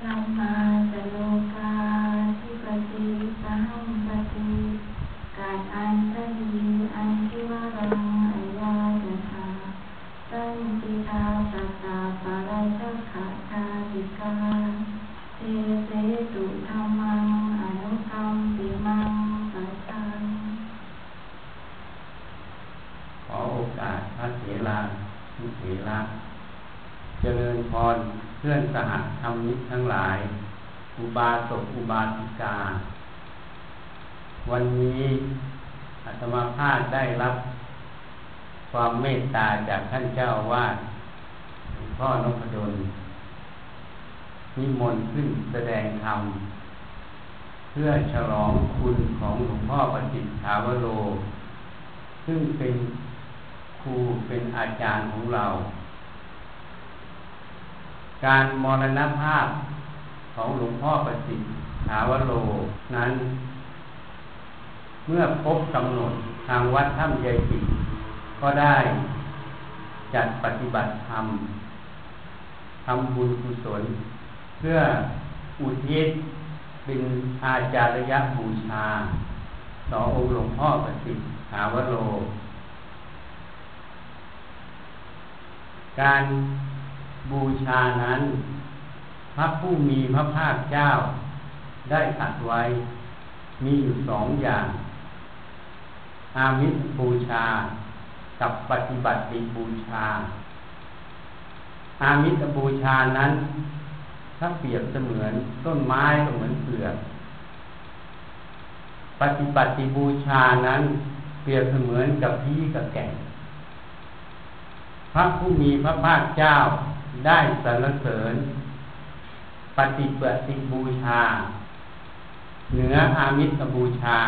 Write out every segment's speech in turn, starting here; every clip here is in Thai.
สัมม บาสิกา วันนี้อาตมาภาพได้รับ ความเมตตาจากท่านเจ้าอาวาสหลวงพ่อนพดลนิมนต์ขึ้นแสดงธรรม เพื่อฉลองคุณของหลวงพ่อประสิทธาวโร ซึ่งเป็นครูเป็นอาจารย์ของเรา การมรณภาพของหลวงพ่อประสิทธิ์ ถาวโรนั้น เมื่อพบกำหนดทางวัดถ้ำยายจิตก็ได้จัดปฏิบัติธรรมทำบุญกุศล เพื่ออุทิศเป็นอาจารยบูชาต่อองค์หลวงพ่อประสิทธิ์ถาวโร การบูชานั้น พระผู้มีพระภาคเจ้า ได้ตัดไว้ มีอยู่สองอย่าง อามิสบูชา กับปฏิบัติบูชา อามิสบูชานั้น ถ้าเปรียบเสมือนต้นไม้ก็เหมือนเปลือกปฏิบัติบูชานั้น เปรียบเสมือนกับพี่กับแก่พระผู้มีพระภาคเจ้าได้สรรเสริญ ปฏิบัติบูชา เหนืออามิสบูชา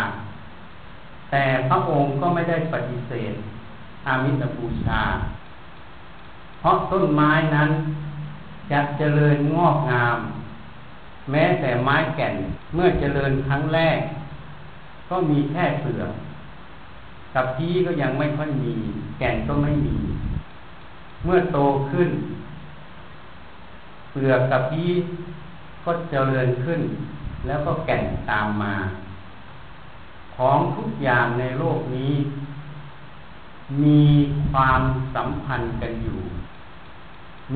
แต่พระองค์ก็ไม่ได้ปฏิเสธ อามิสบูชา เพราะต้นไม้นั้นจะเจริญงอกงาม แม้แต่ไม้แก่นเมื่อเจริญครั้งแรก ก็มีแค่เปลือกกับพี่ก็ยังไม่ค่อยมี แก่นก็ไม่มี เมื่อโตขึ้น เปลือกกับพี่ก็เจริญขึ้น แล้วก็แก่นตามมา ของทุกอย่างในโลกนี้ มีความสัมพันธ์กันอยู่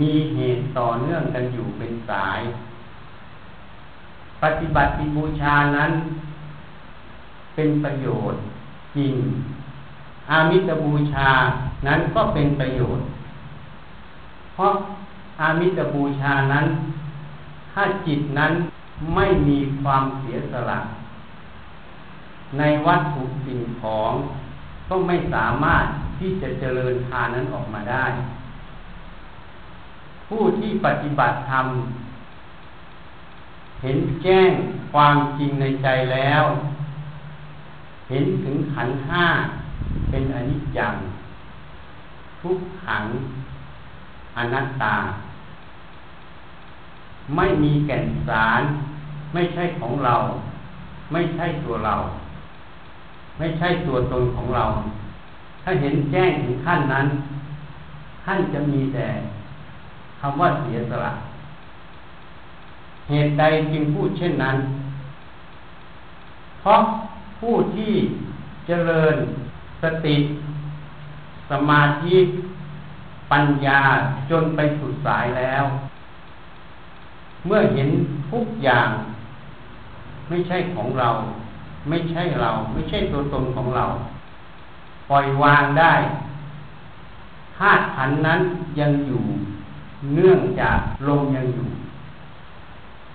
มีเหตุต่อเนื่องกันอยู่เป็นสาย ปฏิบัติบูชานั้น เป็นประโยชน์จริง อามิตบูชานั้นก็เป็นประโยชน์ เพราะอามิตบูชานั้น ถ้าจิตนั้น ไม่มีความเสียสละ ในวัตถุสิ่งของก็ไม่สามารถที่จะเจริญทานนั้นออกมาได้ ผู้ที่ปฏิบัติธรรมเห็นแจ้งความจริงในใจแล้ว เห็นถึงขันธ์ห้าเป็นอนิจจัง ทุกขังอนัตตา ไม่มีแก่นสาร ไม่ใช่ของเรา ไม่ใช่ตัวเรา ไม่ใช่ตัวตนของเรา ถ้าเห็นแจ้งถึงขั้นนั้น ท่านจะมีแต่คำว่าเสียสละ เหตุใดจึงพูดเช่นนั้น เพราะผู้ที่เจริญสติ สมาธิ ปัญญาจนไปสุดสายแล้ว เมื่อเห็นทุกอย่างไม่ใช่ของเรา ไม่ใช่เรา ไม่ใช่ตัวตนของเรา ปล่อยวางได้ธาตุขันธ์นั้นยังอยู่เนื่องจากลมยังอยู่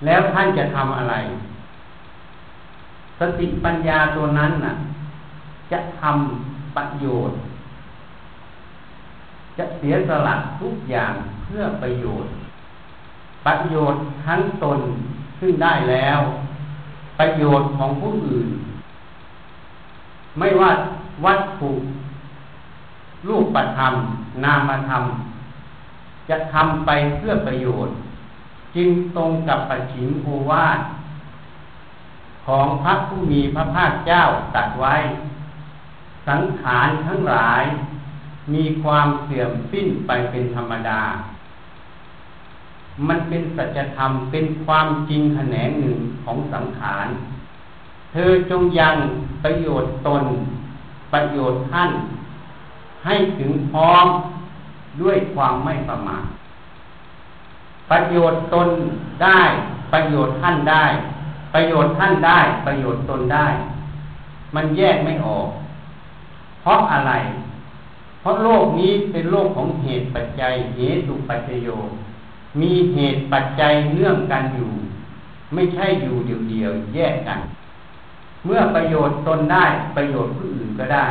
แล้วท่านจะทำอะไร สติปัญญาตัวนั้นน่ะ จะทำประโยชน์ จะเสียสละทุกอย่างเพื่อประโยชน์ ประโยชน์ทั้งตนซึ่งได้แล้ว ประโยชน์ของผู้อื่น ไม่ว่าวัตถุรูปประธรรม นามธรรม จะทำไปเพื่อประโยชน์ จึงตรงกับปัจฉิมโอวาทของพระผู้มีพระภาคเจ้าตรัสไว้ สังขารทั้งหลาย มีความเสื่อมสิ้นไปเป็นธรรมดา มันเป็นสัจธรรมเป็นความจริงแขนงหนึ่งของสังขาร เธอจงยังประโยชน์ตน ประโยชน์ท่าน ให้ถึงพร้อมด้วยความไม่ประมาทประโยชน์ตนได้ ประโยชน์ท่านได้ ประโยชน์ท่านได้ ประโยชน์ตนได้ มันแยกไม่ออก เพราะอะไร เพราะโลกนี้เป็นโลกของเหตุปัจจัยเหตุปัจจโย มีเหตุปัจจัยเนื่องกันอยู่ ไม่ใช่อยู่เดียวๆแยกกัน เมื่อประโยชน์ตนได้ประโยชน์ผู้อื่นก็ได้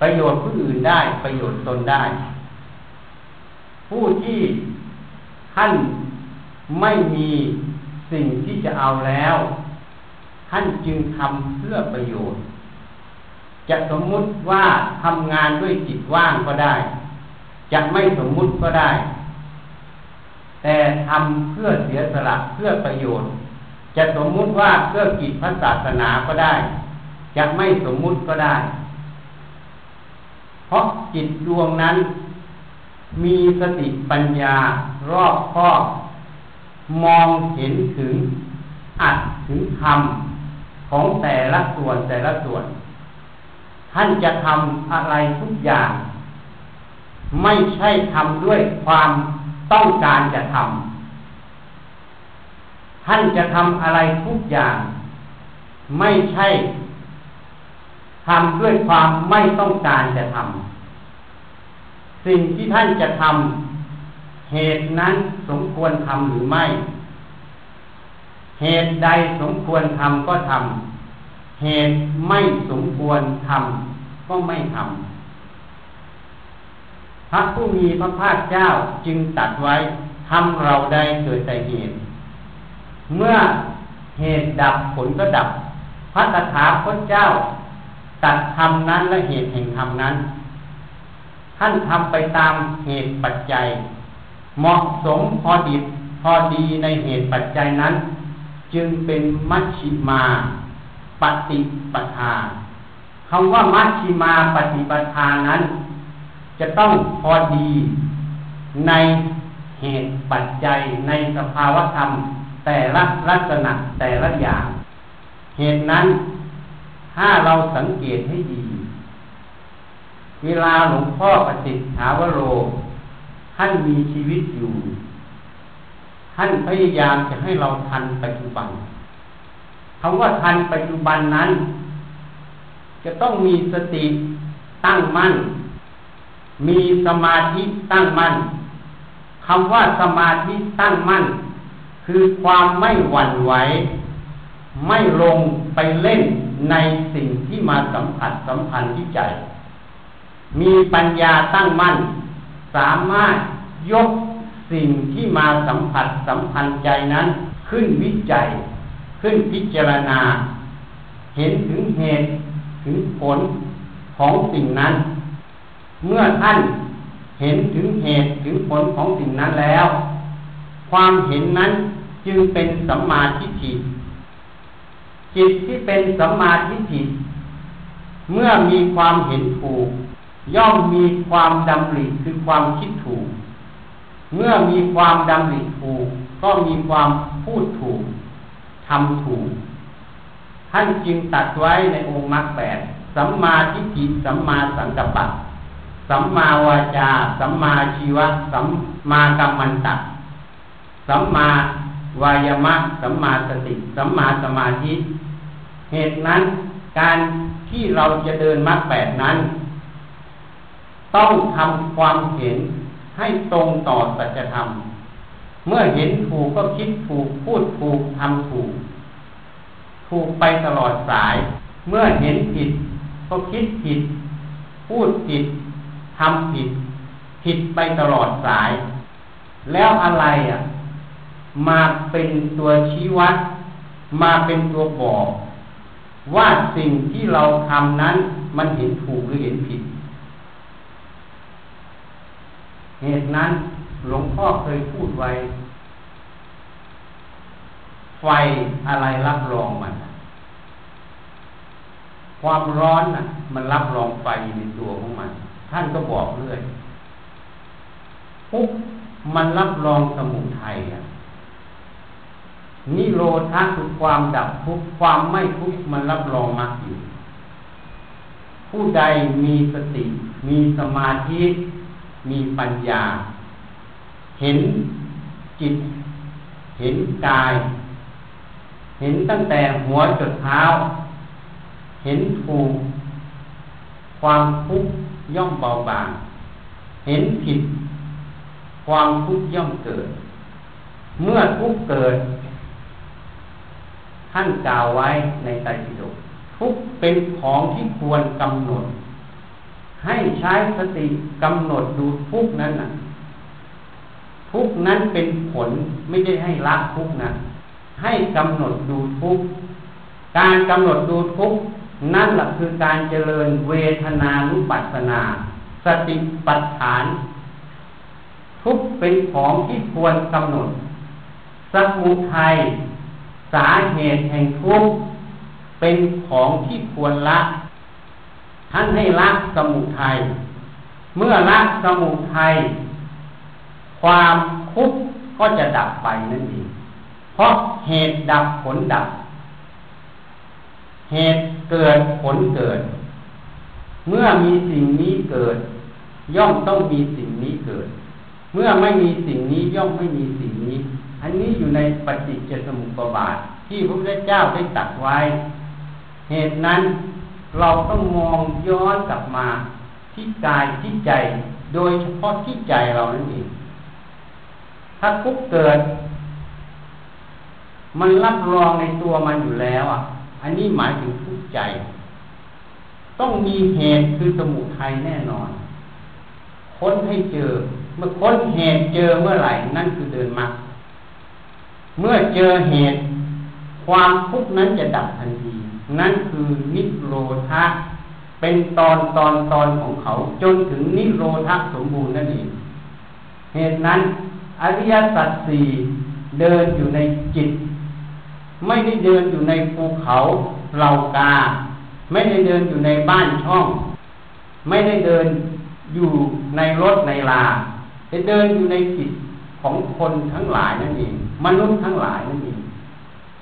ประโยชน์ผู้อื่นได้ประโยชน์ตนได้ ผู้ที่ท่านไม่มีสิ่งที่จะเอาแล้ว ท่านจึงทำเพื่อประโยชน์ จะสมมุติว่าทำงานด้วยจิตว่างก็ได้ จะไม่สมมุติก็ได้ แต่ทำเพื่อเสียสละเพื่อประโยชน์ จะสมมุติว่าเพื่อกิจพระศาสนาก็ได้ จะไม่สมมุติก็ได้ เพราะจิตดวงนั้น มีสติปัญญารอบคอบ มองเห็นถึงอัดถึงธรรมของแต่ละส่วนแต่ละส่วน ท่านจะทำอะไรทุกอย่าง ไม่ใช่ทำด้วยความ ต้องการจะทำท่านจะทำอะไรทุกอย่าง ไม่ใช่ทำด้วยความไม่ต้องการจะทำสิ่งที่ท่านจะทำเหตุนั้นสมควรทำหรือไม่ เหตุใดสมควรทำก็ทำเหตุไม่สมควรทำก็ไม่ทำ พระผู้มีพระภาคเจ้าจึงตัดไว้ทำเราได้เกิดแต่เหตุ เมื่อเหตุดับผลก็ดับ พระตถาคตเจ้า ตัดธรรมนั้นและเหตุแห่งธรรมนั้น ท่านทำไปตามเหตุปัจจัย เหมาะสมพอดีพอดีในเหตุปัจจัยนั้น จึงเป็นมัชชิมาปฏิปทาคำว่ามัชชิมาปฏิปทานั้น จะต้องพอดีในเหตุปัจจัยในสภาวธรรม แต่ละลักษณะแต่ละอย่าง เหตุนั้นถ้าเราสังเกตให้ดี เวลาหลวงพ่อปฏิฐาวโร ท่านมีชีวิตอยู่ ท่านพยายามจะให้เราทันปัจจุบันคำว่าทันปัจจุบันนั้น จะต้องมีสติตั้งมั่น มีสมาธิตั้งมั่นคำว่าสมาธิตั้งมั่น คือความไม่หวั่นไหว ไม่ลงไปเล่นในสิ่งที่มาสัมผัสสัมพันธ์ที่ใจ มีปัญญาตั้งมั่น สามารถยกสิ่งที่มาสัมผัสสัมพันธ์ใจนั้น ขึ้นวิจัย ขึ้นพิจารณา เห็นถึงเหตุถึงผลของสิ่งนั้น เมื่อท่านเห็นถึงเหตุถึงผลของสิ่งนั้นแล้ว ความเห็นนั้นจึงเป็นสัมมาทิฏฐิจิตที่เป็นสัมมาทิฏฐิเมื่อมีความเห็นถูก ย่อมมีความดำริคือความคิดถูก เมื่อมีความดำริถูก ก็มีความพูดถูกทำถูก ท่านจึงตัดไว้ในองค์มรรคแปดสัมมาทิฏฐิสัมมาสังกัปปะ สัมมาวาจา สัมมาชีวะ สัมมากรรมันตะสัมมาวายมะ สัมมาสติ สัมมาสมาธิ เหตุนั้นการที่เราจะเดินมรรคแปดนั้น ต้องทำความเห็นให้ตรงต่อสัจธรรม เมื่อเห็นถูกก็คิดถูกพูดถูกทำถูก ถูกไปตลอดสาย เมื่อเห็นผิดก็คิดผิด พูดผิด ทำผิดผิดไปตลอดสาย แล้วอะไรอะ มาเป็นตัวชี้วัด มาเป็นตัวบอก ว่าสิ่งที่เราทำนั้น มันเห็นถูกหรือเห็นผิด เหตุนั้นหลวงพ่อเคยพูดไว้ ไฟอะไรรับรองมัน ความร้อนน่ะ มันรับรองไฟในตัวของมัน ท่านก็บอกเรื่อยปุ๊บมันรับรองสมุทัยอะนิโรธาคือความดับทุกข์ความไม่ทุกข์มันรับรองมรรคอยู่ ผู้ใดมีสติ มีสมาธิ มีปัญญา เห็นจิต เห็นกาย เห็นตั้งแต่หัวจดเท้า เห็นถูก ความทุกข์ ย่อมเบาบาง เห็นผิด ความทุกข์ย่อมเกิด เมื่อทุกข์เกิด ท่านกล่าวไว้ในไตรปิฎกทุกเป็นของที่ควรกำหนด ให้ใช้สติกำหนดดูทุกนั้นนะทุกนั้นเป็นผลไม่ได้ให้ละทุกนะให้กำหนดดูทุกการกำหนดดูทุก นั่นแหละคือการเจริญเวทนานุปัสสนา สติปัฏฐาน ทุกเป็นของที่ควรกำหนดสมุทัยสาเหตุแห่งทุกข์เป็นของที่ควรละท่านให้ละสมุทัยเมื่อละสมุทัยความทุกข์ก็จะดับไปนั่นเองเพราะเหตุดับผลดับ เหตุ เกิดผลเกิด เมื่อมีสิ่งนี้เกิด ย่อมต้องมีสิ่งนี้เกิด เมื่อไม่มีสิ่งนี้ย่อมไม่มีสิ่งนี้ อันนี้อยู่ในปฏิจจสมุปบาท ที่พระพุทธเจ้าได้ตัดไว้ เหตุนั้นเราต้องมองย้อนกลับมาที่กายที่ใจ โดยเฉพาะที่ใจเรานั่นเองถ้าทุกเกิด มันรับรองในตัวมันอยู่แล้วอะ อันนี้หมายถึงทุก ใจ ต้องมีเหตุคือสมุทัยแน่นอน ค้นให้เจอ เมื่อค้นเหตุเจอเมื่อไหร่ นั่นคือเดินมรรคเมื่อเจอเหตุ ความทุกข์นั้นจะดับทันที นั่นคือนิโรธาเป็นตอนตอนตอนของเขา จนถึงนิโรธาสมบูรณ์นั่นเองเหตุนั้น อริยสัจสี่เดินอยู่ในจิต ไม่ได้เดินอยู่ในภูเขาเหล่ากา ไม่ได้เดินอยู่ในบ้านช่อง ไม่ได้เดินอยู่ในรถในลาแต่เดินอยู่ในจิตของคนทั้งหลายนั่นเองมนุษย์ทั้งหลายนั่นเอง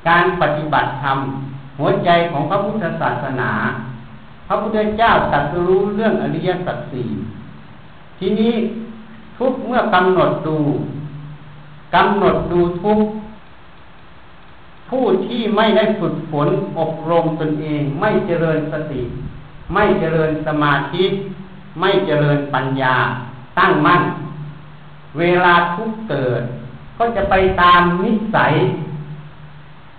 การปฏิบัติธรรมหัวใจของพระพุทธศาสนา พระพุทธเจ้าตรัสรู้เรื่องอริยสัจสี่ทีนี้ทุกเมื่อกำหนดดูกำหนดดูทุก ผู้ที่ไม่ได้ฝึกฝนอบรมตนเอง ไม่เจริญสติ ไม่เจริญสมาธิ ไม่เจริญปัญญา ตั้งมั่น เวลาทุกเกิด ก็จะไปตามนิสัย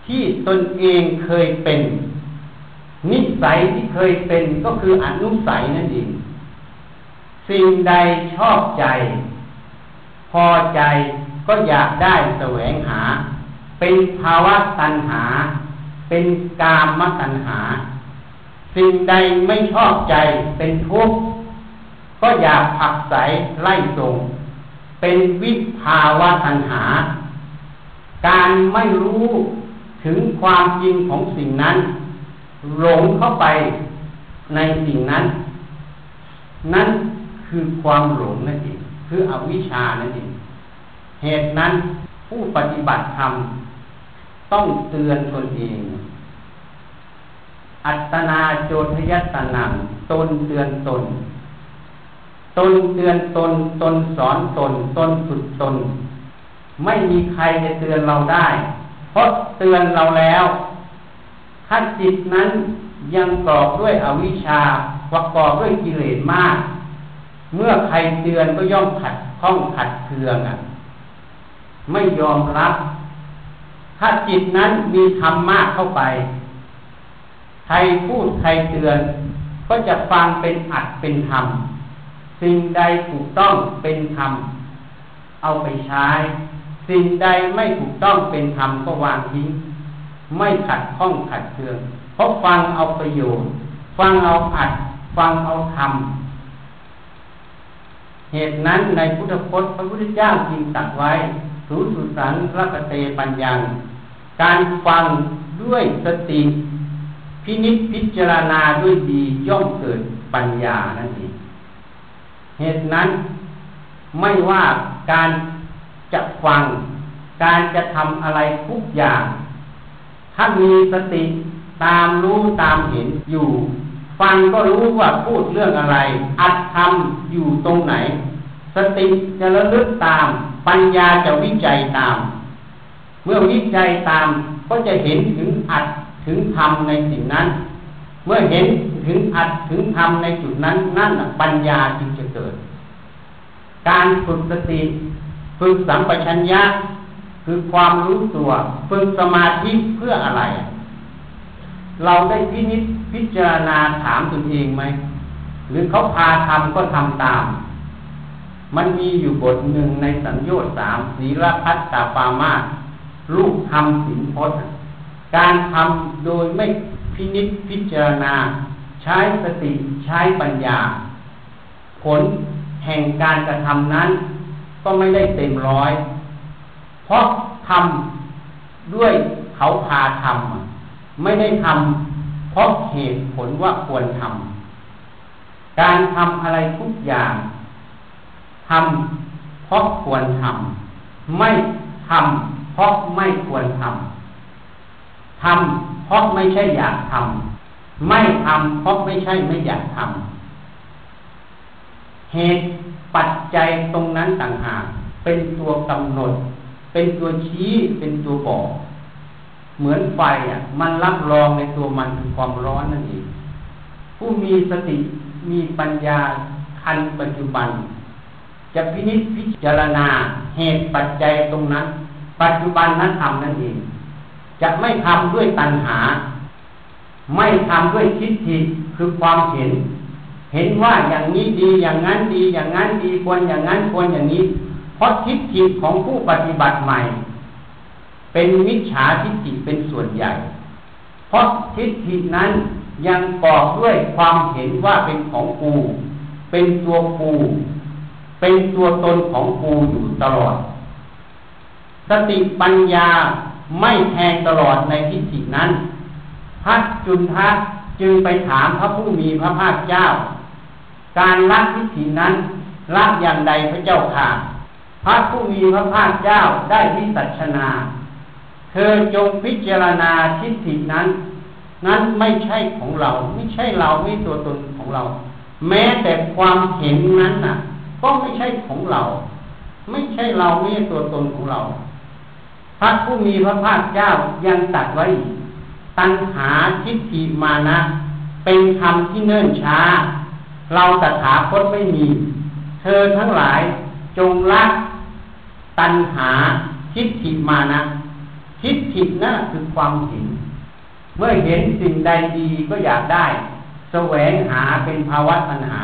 ที่ตนเองเคยเป็น นิสัยที่เคยเป็นก็คืออนุสัยนั่นเองสิ่งใดชอบใจ พอใจก็อยากได้แสวงหา เป็นภาวะตัณหา เป็นกามตัณหา สิ่งใดไม่ชอบใจเป็นทุกข์ก็อยากผักใสไล่ส่ง เป็นวิภาวะตัณหา การไม่รู้ถึงความจริงของสิ่งนั้น หลงเข้าไปในสิ่งนั้น นั่นคือความหลงนั่นเองคืออวิชชานั่นเองเหตุนั้นผู้ปฏิบัติธรรม ต้องเตือนตนเอง อัตนาโจทยัตนังตนเตือนตน ตนเตือนตน ตนสอนตน ตนฝึกตน ไม่มีใครจะเตือนเราได้ เพราะเตือนเราแล้ว ถ้าจิตนั้นยังกรอบด้วยอวิชชาประกอบด้วยกิเลสมาก เมื่อใครเตือนก็ย่อมขัดข้องขัดเคืองอะ ไม่ยอมรับ ถ้าจิตนั้นมีธรรมมากเข้าไป ใครพูดใครเตือน ก็จะฟังเป็นอัดเป็นธรรม สิ่งใดถูกต้องเป็นธรรม เอาไปใช้ สิ่งใดไม่ถูกต้องเป็นธรรมก็วางทิ้ง ไม่ขัดข้องขัดเคือง เพราะฟังเอาประโยชน์ ฟังเอาอัด ฟังเอาธรรม เหตุนั้นในพุทธพจน์พระพุทธเจ้าจึงตัดไว้สูสุสันรัตเตปัญญา การฟังด้วยสติ พินิจพิจารณาด้วยดีย่อมเกิดปัญญานั่นเองเหตุนั้นไม่ว่าการจะฟัง การจะทำอะไรทุกอย่าง ถ้ามีสติตามรู้ตามเห็นอยู่ ฟังก็รู้ว่าพูดเรื่องอะไร อัดทำอยู่ตรงไหน สติจะระลึกตาม ปัญญาจะวิจัยตาม เมื่อวิจัยตามก็จะเห็นถึงอัดถึงทำในสิ่งนั้น เมื่อเห็นถึงอัดถึงทำในจุดนั้นนั่นปัญญาจึงจะเกิด การฝึกสติฝึกสัมปชัญญะคือความรู้ตัวฝึกสมาธิเพื่ออะไร เราได้พินิจพิจารณาถามตนเองไหม หรือเขาพาทำก็ทำตาม มันมีอยู่บทหนึ่งในสัญญาสามศีลพัตตาปามา ลูกทำสินพจน์การทำโดยไม่พินิจพิจารณา ใช้สติใช้ปัญญา ผลแห่งการกระทำนั้น ก็ไม่ได้เต็มร้อย เพราะทำด้วยเขาพาทำไม่ได้ทำเพราะเหตุผลว่าควรทำการทำอะไรทุกอย่างทำเพราะควรทำไม่ทำ เพราะไม่ควรทำทำเพราะไม่ใช่อยากทำไม่ทำเพราะไม่ใช่ไม่อยากทำเหตุปัจจัยตรงนั้นต่างหากเป็นตัวกำหนด เป็นตัวชี้เป็นตัวบอกเหมือนไฟอะ มันรับรองในตัวมันคือความร้อนนั่นเองผู้มีสติมีปัญญาทันปัจจุบัน จะพินิจพิจารณาเหตุปัจจัยตรงนั้น ปัจจุบันนั้นทำนั่นเอง จะไม่ทำด้วยตัณหา ไม่ทำด้วยทิฏฐิคือความเห็น เห็นว่าอย่างนี้ดีอย่างนั้นดีอย่างนั้นดีควรอย่างนั้นควรอย่างนี้ เพราะทิฏฐิของผู้ปฏิบัติใหม่ เป็นมิจฉาทิฏฐิเป็นส่วนใหญ่ เพราะทิฏฐินั้นยังกอบด้วยความเห็นว่าเป็นของกู เป็นตัวกู เป็นตัวตนของกูอยู่ตลอด สติปัญญาไม่แทงตลอดในทิฏฐินั้นพัดจุนทะจึงไปถามพระผู้มีพระภาคเจ้า การละทิฏฐินั้นละอย่างใดพระเจ้าค่ะ พระผู้มีพระภาคเจ้าได้วิสัชนา เธอจงพิจารณาทิฏฐินั้น นั้นไม่ใช่ของเรา ไม่ใช่เราไม่ตัวตนของเรา แม้แต่ความเห็นนั้นน่ะ ก็ไม่ใช่ของเรา ไม่ใช่เราไม่ใช่ตัวตนของเรา พระผู้มีพระภาคเจ้ายังตัดไว้ตัณหาทิฏฐิมานะ เป็นธรรมที่เนิ่นช้า เราตถาคตไม่มี เธอทั้งหลายจงละตัณหาทิฏฐิมานะ ทิฏฐินั่นคือความเห็น เมื่อเห็นสิ่งใดดีก็อยากได้ แสวงหาเป็นภาวะตัณหา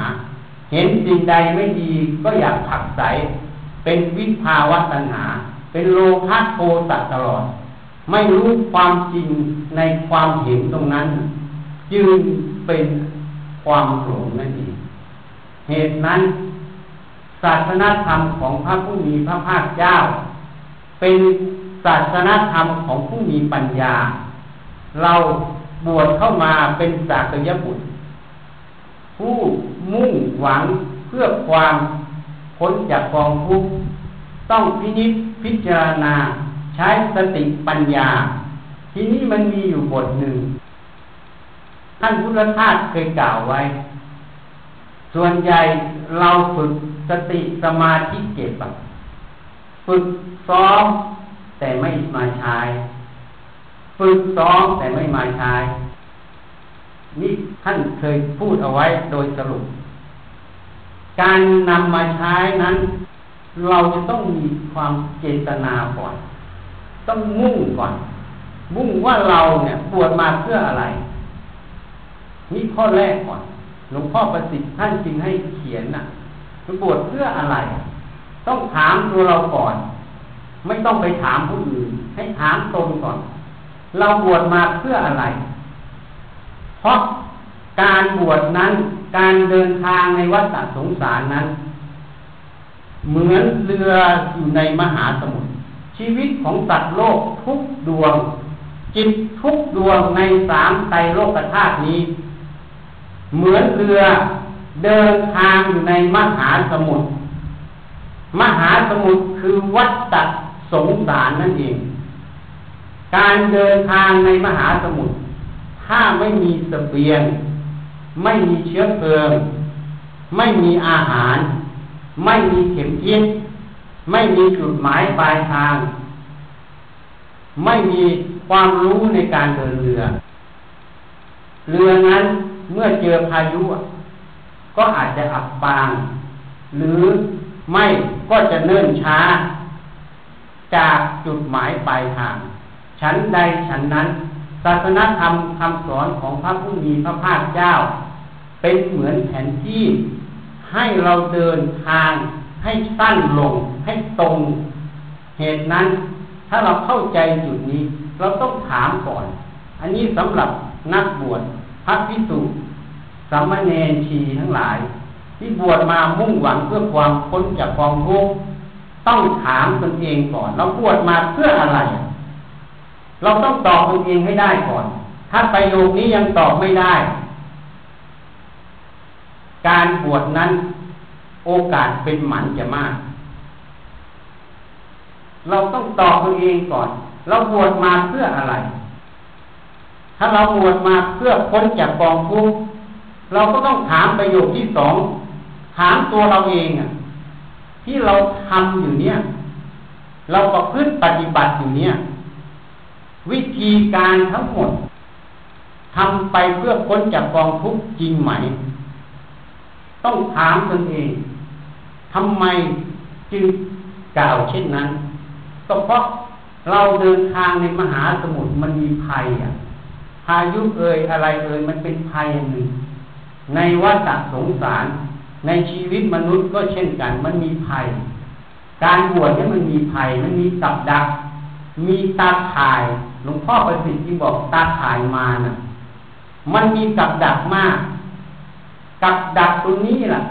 เห็นสิ่งใดไม่ดีก็อยากผักใส เป็นวิภาวะตัณหา เป็นโลภะโทสะตลอด ไม่รู้ความจริงในความเห็นตรงนั้น จึงเป็นความหลงนั่นเองเหตุนั้นศาสนาธรรมของพระผู้มีพระภาคเจ้า เป็นศาสนาธรรมของผู้มีปัญญา เราบวชเข้ามาเป็นสากยบุตร ผู้มุ่งหวังเพื่อความพ้นจากกองทุกข์ต้องพินิจ พิจารณาใช้สติปัญญา ทีนี้มันมีอยู่บทหนึ่ง ท่านพุทธทาสเคยกล่าวไว้ ส่วนใหญ่เราฝึกสติสมาธิเก็บฝึกซ้อมแต่ไม่มาใช้ฝึกซ้อมแต่ไม่มาใช้นี่ท่านเคยพูดเอาไว้โดยสรุป การนำมาใช้นั้น เราจะต้องมีความเจตนาก่อน ต้องมุ่งก่อน มุ่งว่าเราเนี่ยปวดมาเพื่ออะไร นี่ข้อแรกก่อน หลวงพ่อประสิทธิ์ท่านจึงให้เขียนน่ะมันบวชเพื่ออะไร ต้องถามตัวเราก่อน ไม่ต้องไปถามผู้อื่น ให้ถามตนก่อน เราบวชมาเพื่ออะไร เพราะการบวชนั้น การเดินทางในวัฏสงสารนั้น เหมือนเรืออยู่ในมหาสมุทรชีวิตของสัตว์โลกทุกดวง จิตทุกดวงในสามไตรโลกธาตุนี้ เหมือนเรือเดินทางอยู่ในมหาสมุทรมหาสมุทรคือวัฏฏะสงสารนั่นเอง การเดินทางในมหาสมุทรถ้าไม่มีสเสบียง ไม่มีเชื้อเพลิง ไม่มีอาหาร ไม่มีเข็มทิศไม่มีจุดหมายปลายทาง ไม่มีความรู้ในการเดินเรือ เรือนั้นเมื่อเจอพายุ ก็อาจจะอับปาง หรือไม่ก็จะเนิ่นช้า จากจุดหมายปลายทางฉันใดฉันนั้นศาสนธรรมคำสอนของพระผู้มีพระภาคเจ้า เป็นเหมือนแผนที่ ให้เราเดินทาง ให้สั้นลง ให้ตรง เหตุนั้น ถ้าเราเข้าใจจุดนี้ เราต้องถามก่อน อันนี้สำหรับนักบวชพระพิสุสามเณรชีทั้งหลาย ที่บวชมามุ่งหวังเพื่อความพ้นจากความทุกข์ต้องถามตนเองก่อน เราบวชมาเพื่ออะไร เราต้องตอบตนเองให้ได้ก่อน ถ้าประโยคนี้ยังตอบไม่ได้ การบวชนั้นโอกาสเป็นหมันจะมาก เราต้องตอบตัวเองก่อน เราบวชมาเพื่ออะไร ถ้าเราบวชมาเพื่อพ้นจากกองทุกข์เราก็ต้องถามประโยคที่สองถามตัวเราเองอะที่เราทำอยู่เนี่ย เราประพฤติปฏิบัติอยู่เนี่ย วิธีการทั้งหมดทำไปเพื่อพ้นจากกองทุกข์จริงไหม ต้องถามตนเองทำไมจึงกล่าวเช่นนั้น ก็เพราะเราเดินทางในมหาสมุทรมันมีภัยอะพายุเอ่ยอะไรเอ่ยมันเป็นภัยหนึ่ง ในวัฏสงสาร ในชีวิตมนุษย์ก็เช่นกัน มันมีภัย การบวชเนี่ยมันมีภัย มันมีกับดัก มีตาข่ายหลวงพ่อประสิทธิ์ที่บอกตาข่ายมานะ่ะมันมีกับดักมาก กับดักตรงนี้ล่ะ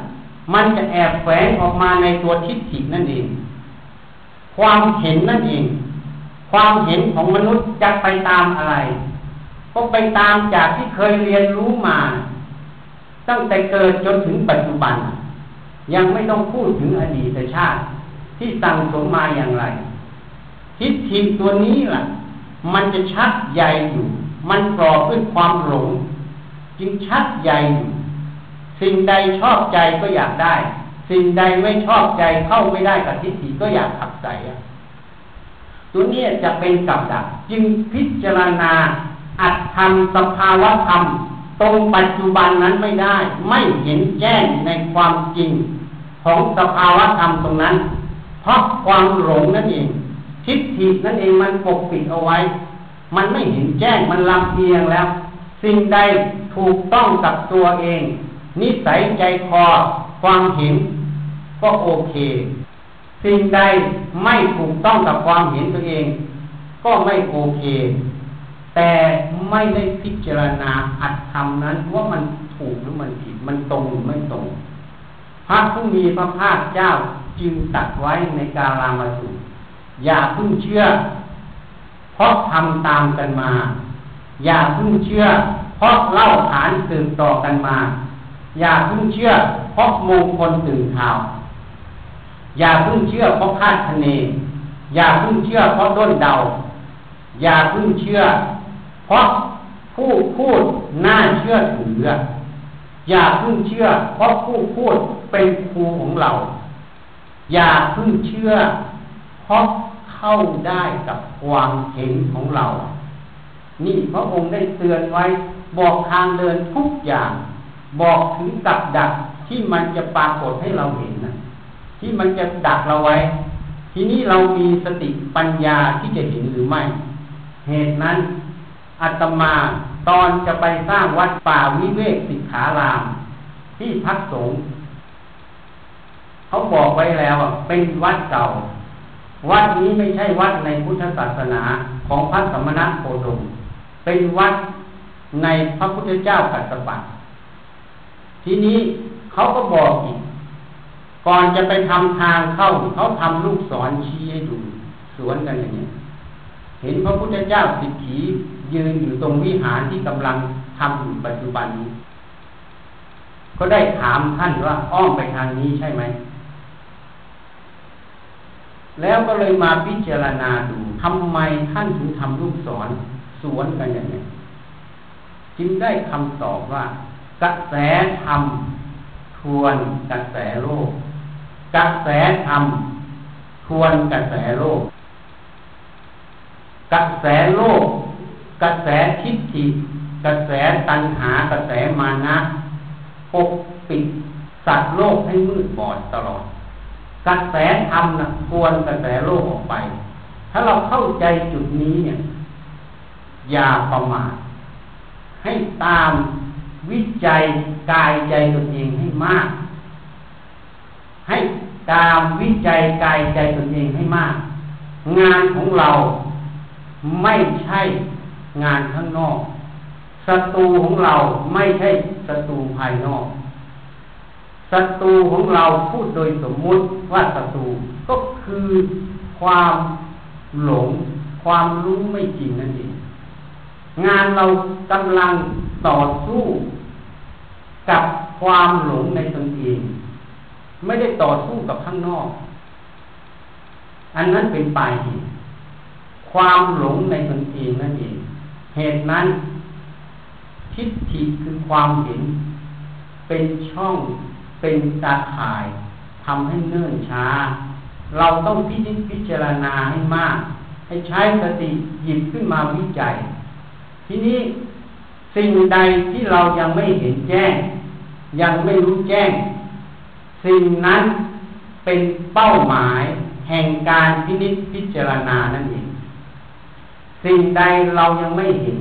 มันจะแอบแฝงออกมาในตัวทิฏฐินั่นเอง ความเห็นนั่นเอง ความเห็นของมนุษย์จะไปตามอะไร ก็ไปตามจากที่เคยเรียนรู้มา ตั้งแต่เกิดจนถึงปัจจุบัน ยังไม่ต้องพูดถึงอดีตชาติ ที่ตั้งสมมาอย่างไร ทิฏฐิตัวนี้ล่ะ มันจะชัดใหญ่อยู่ มันกรอบด้วยความหลง จึงชัดใหญ่อยู่ สิ่งใดชอบใจก็อยากได้ สิ่งใดไม่ชอบใจเข้าไม่ได้กับทิฏฐิก็อยากขับใส่ตัวนี้จะเป็นกับดักจึงพิจารณาอัตธรรมสภาวะธรรม ตรงปัจจุบันนั้นไม่ได้ ไม่เห็นแจ้งในความจริงของสภาวะธรรมตรงนั้น เพราะความหลงนั่นเองทิฏฐินั่นเองมันปกปิดเอาไว้ มันไม่เห็นแจ้งมันลำเอียงแล้ว สิ่งใดถูกต้องกับตัวเอง นิสัยใจคอความเห็นก็โอเค สิ่งใดไม่ถูกต้องกับความเห็นตัวเอง ก็ไม่โอเค แต่ไม่ได้พิจารณาอัดทำนั้นว่ามันถูกหรือมันผิดมันตรงหรือไม่ตรงพระผู้มีพระภาคเจ้าจึงตัดไว้ในกาลามาสุอย่าพึ่งเชื่อ เพราะทำตามกันมา อย่าพึ่งเชื่อ เพราะเล่าขานสืบต่อกันมา อย่าเพิ่งเชื่อเพราะมงคลตื่นข่าว อย่าเพิ่งเชื่อเพราะคาดคะเน อย่าเพิ่งเชื่อเพราะด้นเดา อย่าเพิ่งเชื่อ เพราะผู้พูดน่าเชื่อถือ อย่าเพิ่งเชื่อ เพราะผู้พูดเป็นครูของเรา อย่าเพิ่งเชื่อ เพราะเข้าได้กับความเห็นของเรา นี่พระองค์ได้เตือนไว้บอกทางเดินทุกอย่าง บอกถึงกับดักที่มันจะปรากฏให้เราเห็นนะที่มันจะดักเราไว้ ทีนี้เรามีสติปัญญาที่จะเห็นหรือไม่ เหตุนั้นอาตมาตอนจะไปสร้างวัดป่าวิเวกสิกขาราม ที่พักสงฆ์เขาบอกไว้แล้วเป็นวัดเก่า วัดนี้ไม่ใช่วัดในพุทธศาสนาของพระสมณะโคดมเป็นวัดในพระพุทธเจ้ากัสสปะ ทีนี้เขาก็บอกอีก ก่อนจะไปทำทางเข้าเขาทำลูกศรชี้ให้ดูสวนกันอย่างนี้เห็นพระพุทธเจ้าสิทธิยืนอยู่ตรงวิหารที่กำลังทำอยู่ปัจจุบันนี้ ก็ได้ถามท่านว่าอ้อมไปทางนี้ใช่ไหม แล้วก็เลยมาพิจารณาดูทำไมท่านถึงทำลูกศรสวนกันอย่างนี้จึงได้คำตอบว่า กระแสธรรมทวนกระแสโลก กระแสธรรมทวนกระแสโลก กระแสโลก กระแสทิฏฐิกระแสตัณหากระแสมานะปกปิดสัตว์โลกให้มืดบอดตลอด กระแสธรรมนะควรกระแสโลกออกไป ถ้าเราเข้าใจจุดนี้เนี่ยอย่าประมาทให้ตาม วิจัยกายใจตนเองให้มาก ให้ตามวิจัยกายใจตนเองให้มาก งานของเราไม่ใช่งานข้างนอกศัตรูของเราไม่ใช่ศัตรูภายนอกศัตรูของเราพูดโดยสมมุติว่าศัตรูก็คือความหลง ความรู้ไม่จริงนั่นเองงานเรากำลังต่อสู้ กับความหลงในตนเอง ไม่ได้ต่อสู้กับข้างนอก อันนั้นเป็นปลายเหตุความหลงในตนเองนั่นเอง เหตุนั้นทิฏฐิคือความเห็น เป็นช่องเป็นตาข่ายทำให้เนื่นช้า เราต้องพิจิตพิจารณาให้มาก ให้ใช้สติหยิบขึ้นมาวิจัย ทีนี้สิ่งใดที่เรายังไม่เห็นแจ้ง ยังไม่รู้แจ้ง สิ่งนั้นเป็นเป้าหมายแห่งการพินิจพิจารณานั่นเอง สิ่งใดเรายังไม่เห็น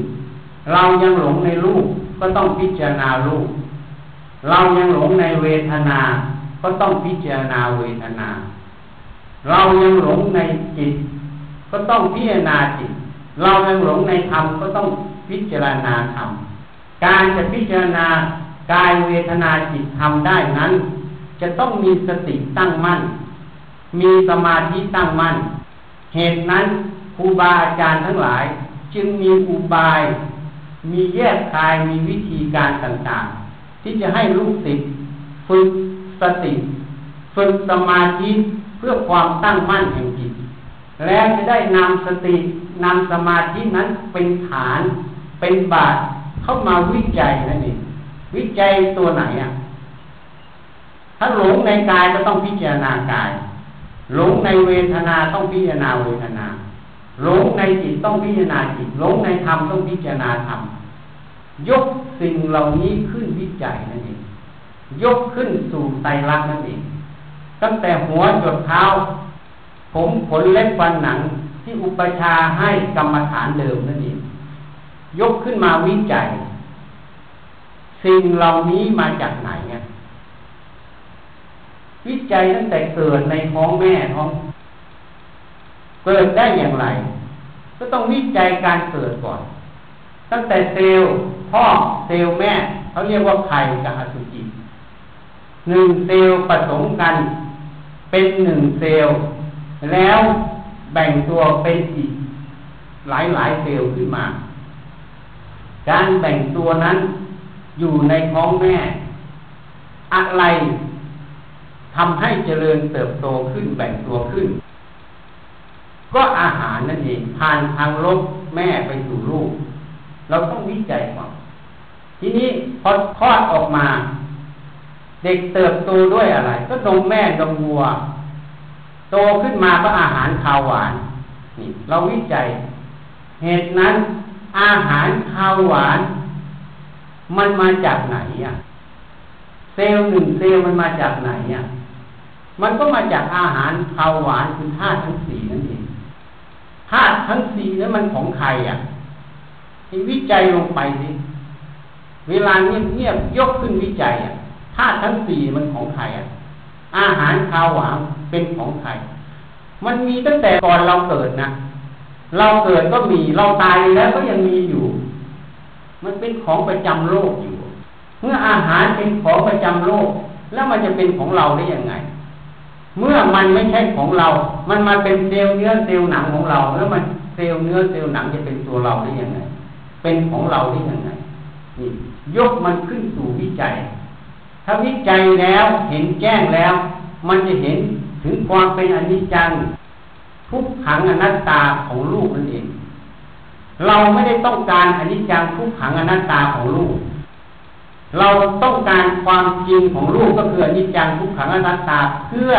เรายังหลงในรูปก็ต้องพิจารณารูป เรายังหลงในเวทนา ก็ต้องพิจารณาเวทนา เรายังหลงในจิต ก็ต้องพิจารณาจิต เรายังหลงในธรรมก็ต้องพิจารณาธรรม การจะพิจารณา กายเวทนาจิตทำได้นั้น จะต้องมีสติตั้งมั่น มีสมาธิตั้งมั่น เหตุนั้นครูบาอาจารย์ทั้งหลาย จึงมีอุบาย มีแยกคายมีวิธีการต่างๆ ที่จะให้ลูกศิษย์ฝึกสติฝึกสมาธิเพื่อความตั้งมั่นแห่งจิต แล้วจะได้นำสตินำสมาธินั้นเป็นฐานเป็นบาตเข้ามาวิจัยนั่นเอง วิจัยตัวไหนอะ ถ้าหลงในกายก็ต้องพิจารณากาย หลงในเวทนาต้องพิจารณาเวทนา หลงในจิตต้องพิจารณาจิต หลงในธรรมต้องพิจารณาธรรม ยกสิ่งเหล่านี้ขึ้นวิจัยนั่นเอง ยกขึ้นสู่ไตรลักษณ์นั่นเอง ตั้งแต่หัวจดเท้า ผมขนเล็บฟันหนังที่อุปชาให้กรรมฐานเดิมนั่นเอง ยกขึ้นมาวิจัย สิ่งเหล่านี้มาจากไหนเนี่ยวิจัยตั้งแต่เกิดในท้องแม่ท้องเกิดได้อย่างไร ก็ต้องวิจัยการเกิดก่อน ตั้งแต่เซลล์พ่อเซลล์แม่เขาเรียกว่าไข่กับอสุจิหนึ่งเซลล์ผสมกัน เป็นหนึ่งเซลล์แล้วแบ่งตัวเป็นอีก หลายหลายเซลล์ขึ้นมา การแบ่งตัวนั้น อยู่ในท้องแม่ อะไรทำให้เจริญเติบโตขึ้นแบ่งตัวขึ้น ก็อาหารนั่นเองผ่านทางลบแม่ไปสู่ลูก เราต้องวิจัยก่อนทีนี้พอคลอดออกมา เด็กเติบโตด้วยอะไร ก็นมแม่นมวัว โตขึ้นมาก็อาหารคาวหวานนี่เราวิจัย เหตุนั้นอาหารคาวหวาน มันมาจากไหนอะ เซลล์หนึ่งเซลล์มันมาจากไหนอะ มันก็มาจากอาหารคาวหวานคือธาตุทั้งสี่นั่นเองธาตุทั้งสี่นั้นมันของใครอะวิจัยลงไปสิเวลาเงียบเงียบยกขึ้นวิจัยอะธาตุทั้งสี่มันของใครอะ อาหารข้าวหวานเป็นของใคร มันมีตั้งแต่ก่อนเราเกิดนะ เราเกิดก็มี เราตายแล้วก็ยังมีอยู่ มันเป็นของประจำโลกอยู่ เมื่ออาหารเป็นของประจำโลก แล้วมันจะเป็นของเราได้ยังไง เมื่อมันไม่ใช่ของเรา มันมาเป็นเซลล์เนื้อเซลล์หนังของเรา แล้วมันเซลล์เนื้อเซลล์หนังจะเป็นตัวเราได้ยังไง เป็นของเราได้ยังไงนี่ยกมันขึ้นสู่วิจัย ถ้าวิจัยแล้วเห็นแจ้งแล้ว มันจะเห็นถึงความเป็นอนิจจังทุกขังอนัตตาของลูกนั่นเอง เราไม่ได้ต้องการอนิจจังทุกขังอนัตตาของลูกเราต้องการความจริงของลูกก็คืออนิจจังทุกขังอนัตตาเพื่อ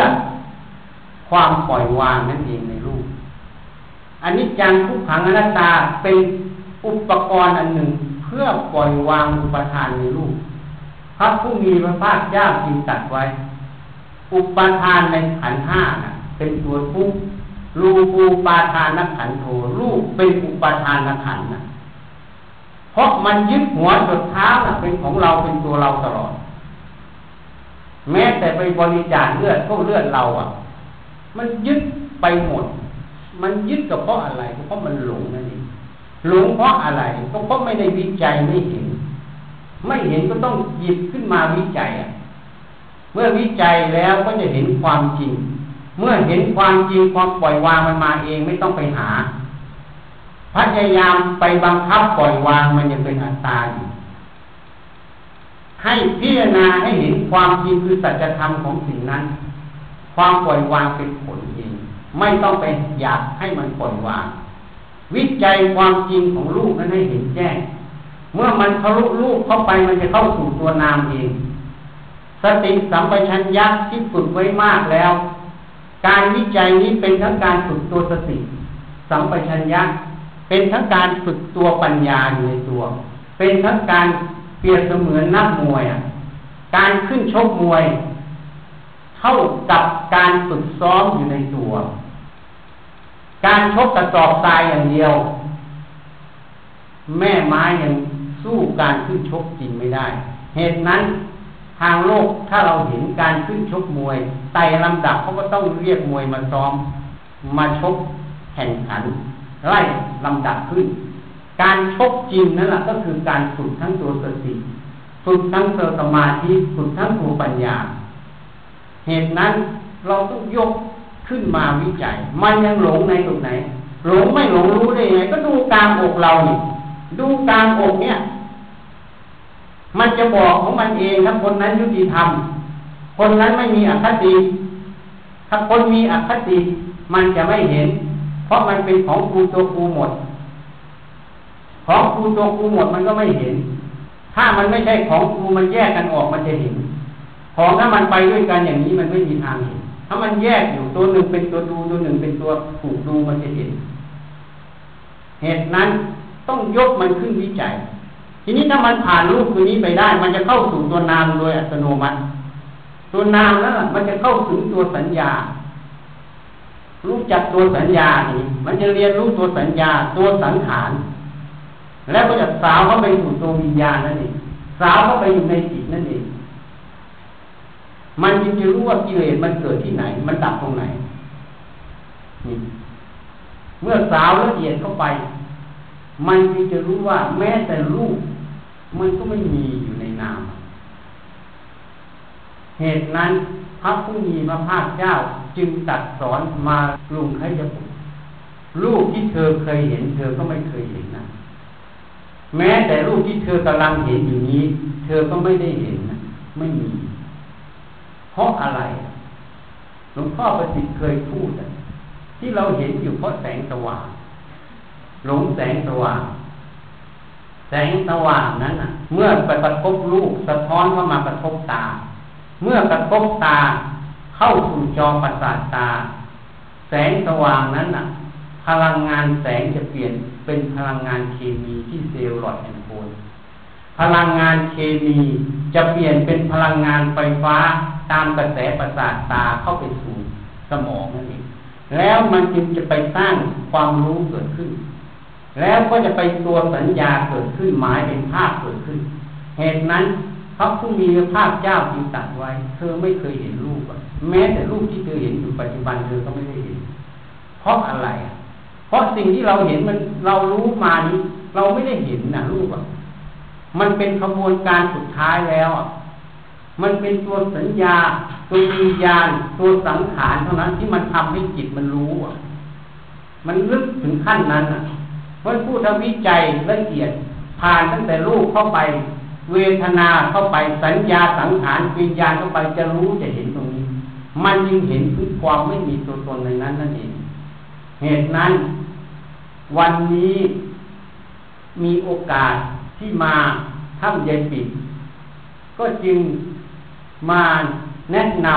ความปล่อยวางนั่นเองในลูกอันนี้จังทุกขังอนัตตาเป็นอุปกรณ์อันหนึ่งเพื่อปล่อยวางอุปทานในลูกพระผู้มีพระภาคเจ้าจึงตัดไว้ อุปทานในขันห้านะเป็นตัวทุก รูปูปาทานนักขันโธลูกเป็นอุปาทานนักขันนะเพราะมันยึดหัวจดเท้าเป็นของเราเป็นตัวเราตลอด แม้แต่ไปบริจาคเลือดก็เลือดเราอะ มันยึดไปหมด มันยึดกับเพราะอะไรเพราะมันหลงนั่นเองหลงเพราะอะไรก็เพราะไม่ได้วิจัยไม่เห็น ไม่เห็นก็ต้องหยิบขึ้นมาวิจัยอะเมื่อวิจัยแล้วก็จะเห็นความจริง เมื่อเห็นความจริงความปล่อยวางมันมาเองไม่ต้องไปหา พยายามไปบังคับปล่อยวางมันยังเป็นอัตตาอยู่ให้พิจารณาให้เห็นความจริงคือสัจธรรมของสิ่งนั้น ความปล่อยวางเป็นผลเอง ไม่ต้องไปอยากให้มันปล่อยวาง วิจัยความจริงของลูกนั้นให้เห็นแจ้ง เมื่อมันทะลุลูกเข้าไปมันจะเข้าสู่ตัวนามเอง สติสัมปชัญญะที่ฝึกไว้มากแล้ว การวิจัยนี้เป็นทั้งการฝึกตัวสติสัมปชัญญะ เป็นทั้งการฝึกตัวปัญญาอยู่ในตัว เป็นทั้งการเปรียบเสมือนนักมวยการขึ้นชกมวย เท่ากับการฝึกซ้อมอยู่ในตัว การชกกระสอบทรายอย่างเดียว แม่ไม้ยังสู้การขึ้นชกจริงไม่ได้ เหตุนั้น ทางโลกถ้าเราเห็นการขึ้นชกมวยไต่ลำดับเขาก็ต้องเรียกมวยมาซ้อมมาชกแข่งขัน ไล่ลำดับขึ้น การชกจริงนั่นแหละก็คือการฝึกทั้งตัวสติฝึกทั้งตัวสมาธิฝึกทั้งตัวปัญญา เหตุนั้นเราต้องยกขึ้นมาวิจัย มันยังหลงในตรงไหน หลงไม่หลงรู้ได้ไงก็ดูกลางอกเรานี่ดูกลางอกเนี่ย มันจะบอกของมันเองถ้าคนนั้นยุติธรรม คนนั้นไม่มีอคติ ถ้าคนมีอคติ มันจะไม่เห็น เพราะมันเป็นของกูตัวกูหมด ของกูตัวกูหมดมันก็ไม่เห็น ถ้ามันไม่ใช่ของกูมันแยกกันออกมันจะเห็น ของถ้ามันไปด้วยกันอย่างนี้มันไม่มีทางเห็น ถ้ามันแยกอยู่ตัวหนึ่งเป็นตัวดูตัวหนึ่งเป็นตัวถูกดูมันจะเห็น เหตุนั้นต้องยกมันขึ้นวิจัย ทีนี้ถ้ามันผ่านรูปตัวนี้ไปได้ มันจะเข้าสู่ตัวนามโดยอัตโนมัติตัวนามนั้นมันจะเข้าถึงตัวสัญญา รู้จักตัวสัญญานี้มันจะเรียนรู้ตัวสัญญาตัวสังขารแล้วก็จะสาวเข้าไปสู่ตัววิญญาณนั่นเองสาวเข้าไปอยู่ในจิตนั่นเองมันจึงจะรู้ว่ากิเลสมันเกิดที่ไหน มันดับตรงไหนเมื่อสาวละเอียดเข้าไป มันจึงจะรู้ว่าแม้แต่รูป มันก็ไม่มีอยู่ในนาม เหตุนั้นพระผู้มีพระภาคเจ้าจึงตัดสอนมาลุงให้ยบุรูปที่เธอเคยเห็น เธอก็ไม่เคยเห็นนะ แม้แต่รูปที่เธอกำลังเห็นอยู่นี้ เธอก็ไม่ได้เห็นนะไม่มี เพราะอะไรหลวงพ่อประสิทธิ์เคยพูดที่เราเห็นอยู่เพราะแสงสว่างหลงแสงสว่าง แสงสว่างนั้นอะเมื่อไปกระทบลูกสะท้อนเข้ามากระทบตา เมื่อกระทบตาเข้าสู่จอประสาทตา แสงสว่างนั้นอะพลังงานแสงจะเปลี่ยนเป็นพลังงานเคมีที่เซลล์หลอดแอนโคนพลังงานเคมีจะเปลี่ยนเป็นพลังงานไฟฟ้าตามกระแสประสาทตาเข้าไปสู่สมองนั่นเองแล้วมันจึงจะไปสร้างความรู้เกิดขึ้น แล้วก็จะไปตัวสัญญาเกิดขึ้นหมายเป็นภาพเกิดขึ้น เหตุนั้นพระผู้มีพระภาคเจ้าจึงตัดไว้ เธอไม่เคยเห็นรูปแม้แต่รูปที่เธอเห็นอยู่ปัจจุบันเธอก็ไม่ได้เห็น เพราะอะไร เพราะสิ่งที่เราเห็นมันเรารู้มานี้เราไม่ได้เห็นนะรูปอะมันเป็นขบวนการสุดท้ายแล้วอะมันเป็นตัวสัญญา ตัววิญญาณ ตัวสังขารเท่านั้นที่มันทำให้จิตมันรู้อะมันลึกถึงขั้นนั้นอะ เพราะผู้ทำวิจัยละเอียดผ่านตั้งแต่รูปเข้าไป เวทนาเข้าไปสัญญาสังขารวิญญาณเข้าไปจะรู้จะเห็นตรงนี้ มันยิ่งเห็นถึงความไม่มีตัวตนในนั้นนั่นเองเหตุนั้น วันนี้มีโอกาสที่มาถ้ำเยปิด ก็จึงมาแนะน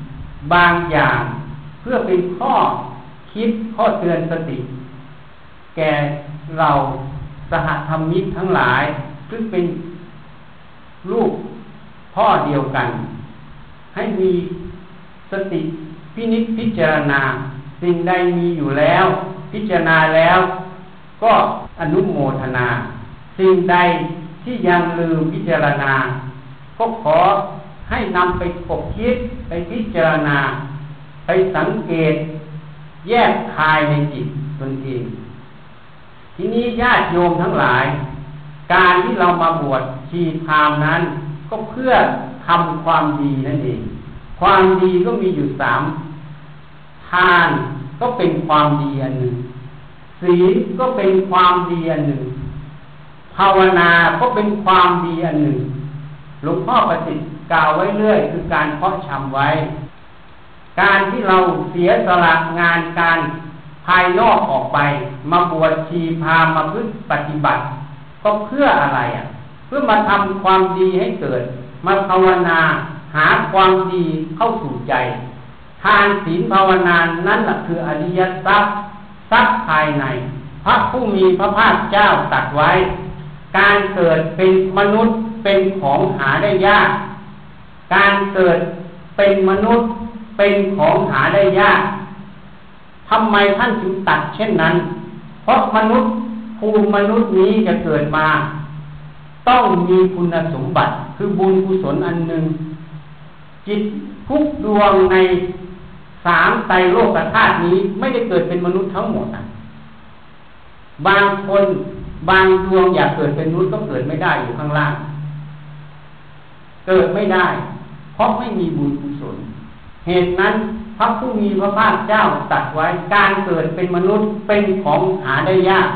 ำบางอย่าง เพื่อเป็นข้อคิดข้อเตือนสติ แก่เราสหธรรมิกทั้งหลาย ซึ่งเป็นลูกพ่อเดียวกัน ให้มีสติพินิจพิจารณา สิ่งใดมีอยู่แล้ว พิจารณาแล้ว ก็อนุโมทนา สิ่งใดที่ยังลืมพิจารณาก็ขอให้นำไปปกคิดไปพิจารณา ไปสังเกต แยกคายในจิตตนเอง ทีนี้ญาติโยมทั้งหลาย การที่เรามาบวชชีพามนั้น ก็เพื่อทำความดีนั่นเอง ความดีก็มีอยู่สามทานก็เป็นความดีอันหนึ่งศีลก็เป็นความดีอันหนึ่ง ภาวนาก็เป็นความดีอันหนึ่งหลวงพ่อประสิทธิ์กล่าวไว้เรื่อย คือการเพาะชำไว้ การที่เราเสียสละงานการ ภายนอกออกไป มาบวชชีพามาพึ่งปฏิบัติ ก็เพื่ออะไรอะ เพื่อมาทำความดีให้เกิด มาภาวนาหาความดีเข้าสู่ใจ ทานศีลภาวนานั่นแหละคืออริยทรัพย์ทรัพย์ภายใน พระผู้มีพระภาคเจ้าตัดไว้ การเกิดเป็นมนุษย์เป็นของหาได้ยาก การเกิดเป็นมนุษย์เป็นของหาได้ยาก ทำไมท่านจึงตัดเช่นนั้น เพราะมนุษย์ภูมิมนุษย์นี้จะเกิดมา ต้องมีคุณสมบัติ คือบุญกุศลอันหนึ่ง จิตทุกดวงในสามไตรโลกธาตุนี้ไม่ได้เกิดเป็นมนุษย์ทั้งหมดนะบางคนบางดวงอยากเกิดเป็นมนุษย์ก็เกิดไม่ได้อยู่ข้างล่าง เกิดไม่ได้ เพราะไม่มีบุญกุศล เหตุนั้น พระผู้มีพระภาคเจ้าตัดไว้การเกิดเป็นมนุษย์เป็นของหาได้ยาก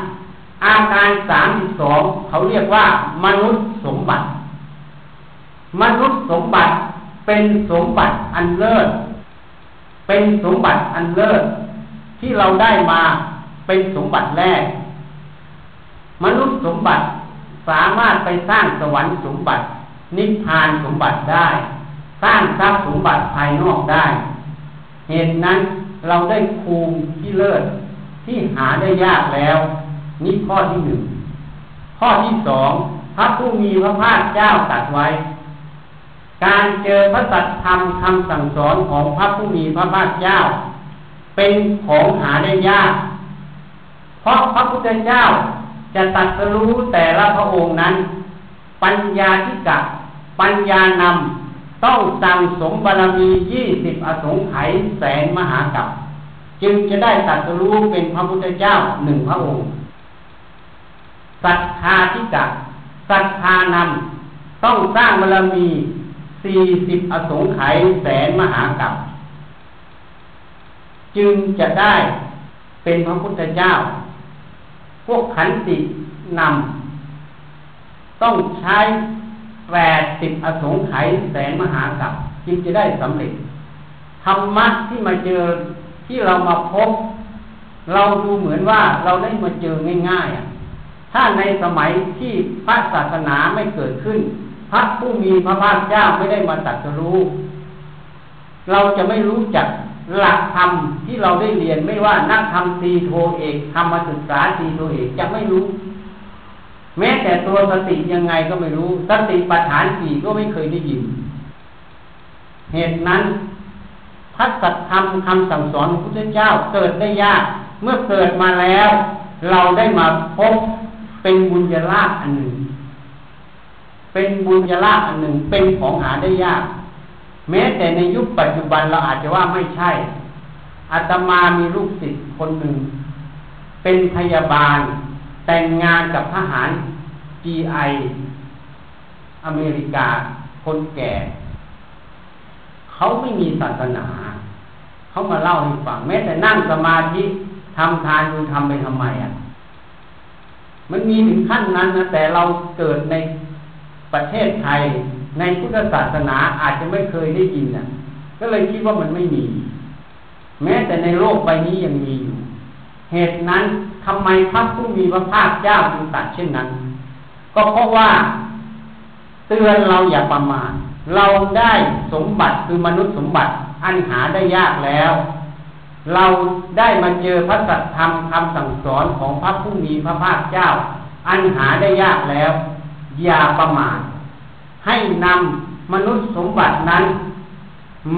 อาการสามสองเขาเรียกว่า มนุษย์สมบัติ มนุษย์สมบัติเป็นสมบัติอันเลิศ เป็นสมบัติอันเลิศ ที่เราได้มาเป็นสมบัติแรก มนุษย์สมบัติสามารถไปสร้างสวรรค์สมบัติ นิพพานสมบัติได้ สร้างทรัพย์สมบัติภายนอกได้ เหตุนั้นเราได้ภูมิที่เลิศที่หาได้ยากแล้ว นี่ข้อที่หนึ่งข้อที่สองพระผู้มีพระภาคเจ้าตัดไว้ การเจอพระสัจธรรมคำสั่งสอนของพระผู้มีพระภาคเจ้า เป็นของหาได้ยาก เพราะพระพุทธเจ้าจะตัดสรู้แต่ละพระองค์นั้น ปัญญาธิกะปัญญานำ ต้องสั่งสมบารมียี่สิบอสงไขยแสนมหากับจึงจะได้ตัดรู้เป็นพระพุทธเจ้าหนึ่งพระองค์ศรัทธาธิกศรัทธานำต้องสร้างบารมีสี่สิบอสงไขยแสนมหากับจึงจะได้เป็นพระพุทธเจ้า พวกขันตินำต้องใช้ แปดสิบอสงไขยแสนมหากับจึงจะได้สำเร็จธรรมะที่มาเจอที่เรามาพบ เราดูเหมือนว่าเราได้มาเจอง่ายๆถ้าในสมัยที่พระศาสนาไม่เกิดขึ้น พระผู้มีพระภาคเจ้าไม่ได้มาตรัสรู้ เราจะไม่รู้จักหลักธรรมที่เราได้เรียนไม่ว่านักธรรมตีโทเอกธรรมศึกษาตีโทเอกจะไม่รู้ แม้แต่ตัวสติยังไงก็ไม่รู้ สติปัฏฐานสี่ก็ไม่เคยได้ยิน เหตุนั้นพระสัจธรรมคำสั่งสอนของพระพุทธเจ้าเกิดได้ยาก เมื่อเกิดมาแล้ว เราได้มาพบเป็นบุญญาลาภอันหนึ่ง เป็นบุญญาลาภอันหนึ่ง เป็นของหาได้ยาก แม้แต่ในยุคปัจจุบันเราอาจจะว่าไม่ใช่อาตมามีลูกศิษย์คนหนึ่ง เป็นพยาบาล แต่งงานกับทหาร GI อเมริกาคนแก่ เขาไม่มีศาสนา เขามาเล่าให้ฟังแม้แต่นั่งสมาธิทำทานดูทำไปทำไมอะ มันมีถึงขั้นนั้นนะแต่เราเกิดในประเทศไทย ในพุทธศาสนาอาจจะไม่เคยได้ยินนะก็เลยคิดว่ามันไม่มี แม้แต่ในโลกใบนี้ยังมีอยู่ เหตุนั้น ทำไมพระผู้มีพระภาคเจ้าจึงตัดเช่นนั้น ก็เพราะว่าเตือนเราอย่าประมาทเราได้สมบัติคือมนุษย์สมบัติอันหาได้ยากแล้ว เราได้มาเจอพระสัทธรรมคำสั่งสอนของพระผู้มีพระภาคเจ้า อันหาได้ยากแล้ว อย่าประมาทให้นำมนุษย์สมบัตินั้น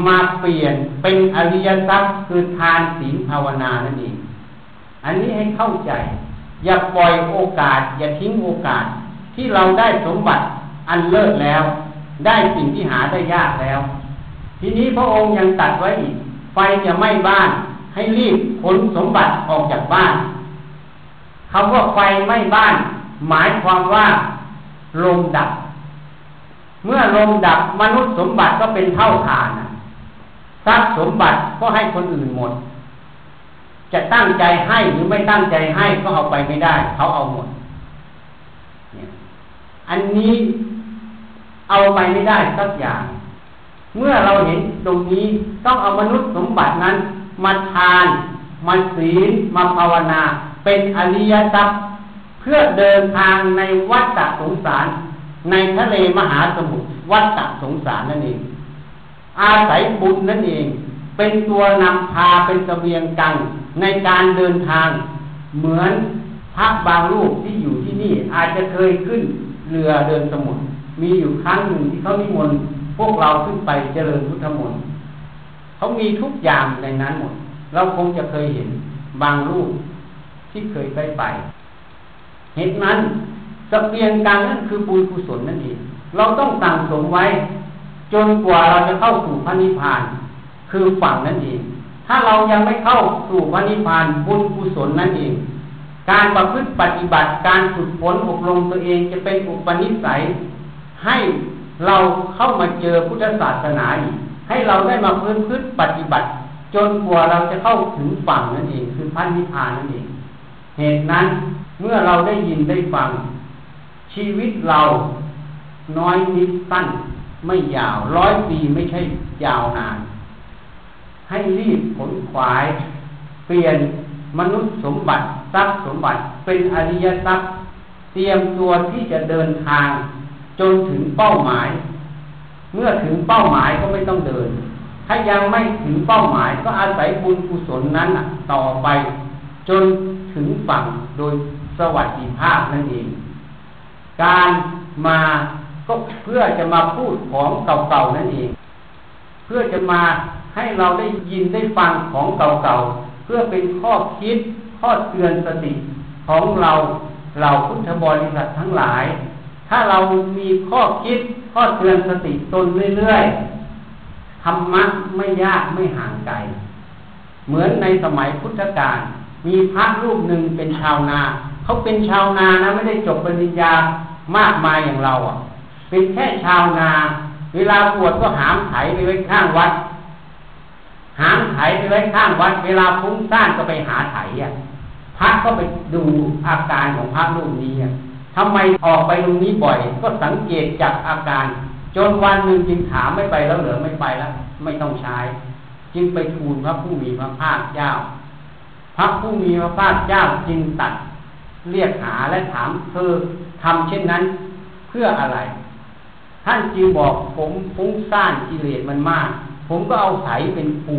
มาเปลี่ยนเป็นอริยทรัพย์คือทานศีลภาวนานั่นเอง อันนี้ให้เข้าใจ อย่าปล่อยโอกาส อย่าทิ้งโอกาส ที่เราได้สมบัติอันเลิศแล้ว ได้สิ่งที่หาได้ยากแล้ว ทีนี้พระองค์ยังตัดไว้อีกไฟจะไหม้บ้าน ให้รีบขนสมบัติออกจากบ้านคำว่าไฟไหม้บ้าน หมายความว่าลมดับ เมื่อลมดับมนุษย์สมบัติก็เป็นเท่าฐานทรัพย์สมบัติก็ให้คนอื่นหมด จะตั้งใจให้หรือไม่ตั้งใจให้ก็เอาไปไม่ได้ เขาเอาหมด อันนี้เอาไปไม่ได้สักอย่าง เมื่อเราเห็นตรงนี้ต้องเอามนุษย์สมบัตินั้น มาทาน มาศีล มาภาวนา เป็นอริยทรัพย์เพื่อเดินทางในวัฏสงสาร ในทะเลมหาสมุทรวัฏสงสารนั่นเอง อาศัยบุญนั่นเอง เป็นตัวนำพาเป็นสเสบียงกัง ในการเดินทางเหมือนพระบางรูปที่อยู่ที่นี่ อาจจะเคยขึ้นเรือเดินสมุทรมีอยู่ครั้งหนึ่งที่เขานิมนต์พวกเราขึ้นไปเจริญพุทธมนต์เขามีทุกอย่างในนั้นหมด เราคงจะเคยเห็นบางรูปที่เคยไปไป เหตุนั้นสเปียงกลางนั่นคือบุญกุศลนั่นเองเราต้องสั่งสมไว้ จนกว่าเราจะเข้าสู่พระนิพพาน คือฝั่งนั่นเอง ถ้าเรายังไม่เข้าสู่พระนิพพานบุญกุศลนั่นเอง การประพฤติปฏิบัติการฝึกฝนอบรมตัวเองจะเป็นอุปนิสัย ให้เราเข้ามาเจอพุทธศาสนาอีกให้เราได้มาพื้นพื้นปฏิบัติ จนกว่าเราจะเข้าถึงฝั่งนั่นเอง คือพระนิพพานนั่นเอง เหตุนั้นเมื่อเราได้ยินได้ฟัง ชีวิตเราน้อยนิดสั้นไม่ยาวร้อยปีไม่ใช่ยาวนาน ให้รีบผลขวาย เปลี่ยนมนุษย์สมบัติทรัพย์สมบัติเป็นอริยทรัพย์ เตรียมตัวที่จะเดินทาง จนถึงเป้าหมาย เมื่อถึงเป้าหมายก็ไม่ต้องเดิน ถ้ายังไม่ถึงเป้าหมายก็อาศัยบุญกุศลนั้นต่อไป จนถึงฝั่งโดยสวัสดิภาพนั่นเอง การมาก็เพื่อจะมาพูดของเก่าๆนั่นเอง เพื่อจะมา ให้เราได้ยินได้ฟังของเก่าๆ เพื่อเป็นข้อคิดข้อเตือนสติของเราเราพุทธบริษัททั้งหลาย ถ้าเรามีข้อคิดข้อเตือนสติตนเรื่อยๆธรรมะไม่ยากไม่ห่างไกล เหมือนในสมัยพุทธกาลมีพระรูปหนึ่งเป็นชาวนาเขาเป็นชาวนานะไม่ได้จบปริญญามากมายอย่างเราอะ เป็นแค่ชาวนา เวลาปวดก็หามไถไปไว้ข้างวัด หางไถไปไว้ข้างวัด เวลาพุ่งซ่านก็ไปหาไถอะพระก็ไปดูอาการของพระรูปนี้ทำไมออกไปตรงนี้บ่อย ก็สังเกตจากอาการ จนวันหนึ่งจึงถามไม่ไปแล้วเหลือไม่ไปแล้ว ไม่ต้องใช้ จึงไปทูลพระผู้มีพระภาคเจ้า พระผู้มีพระภาคเจ้าจึงตัดเรียกหาและถามเธอทำเช่นนั้นเพื่ออะไร ท่านจึงบอกผมฟุ้งซ่านกิเลสมันมาก ผมก็เอาไถเป็นปู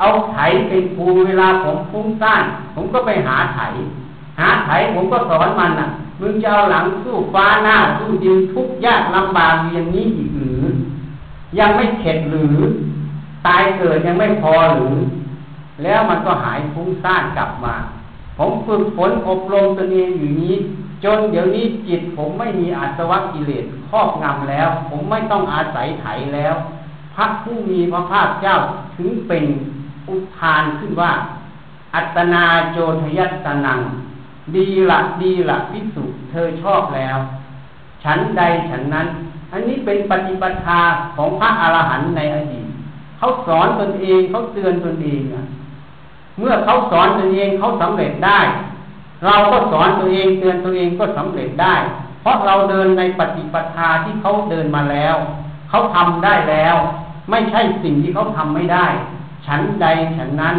เอาไถเป็นปูเวลาผมฟุ้งซ่านผมก็ไปหาไถ หาไถผมก็สอนมันอะ มึงจะเอาหลังสู้ฟ้าหน้าสู้ดินทุกยากลำบากอย่างนี้อีกหรือ ยังไม่เข็ดหรือ ตายเกิดยังไม่พอหรือ แล้วมันก็หายฟุ้งซ่านกลับมา ผมฝึกฝนอบรมตัวเองอยู่นี้ จนเดี๋ยวนี้จิตผมไม่มีอาสวะกิเลสครอบงำแล้ว ผมไม่ต้องอาศัยไถแล้ว ระผู้มีพระภาคเจ้าถึงเป็นอุทานขึ้นว่า อัตนาโจทยัตนัง ดีละดีละพิสุเธอชอบแล้ว ฉันใดฉันนั้น อันนี้เป็นปฏิปทาของพระอรหันต์ในอดีตเขาสอนตนเองเขาเตือนตนเองเมื่อเขาสอนตนเองเขาสำเร็จได้ เราก็สอนตัวเองเตือนตัวเองก็สำเร็จได้ เพราะเราเดินในปฏิปทาที่เขาเดินมาแล้วเขาทำได้แล้ว ไม่ใช่สิ่งที่เขาทำไม่ได้ ฉันใดฉันนั้น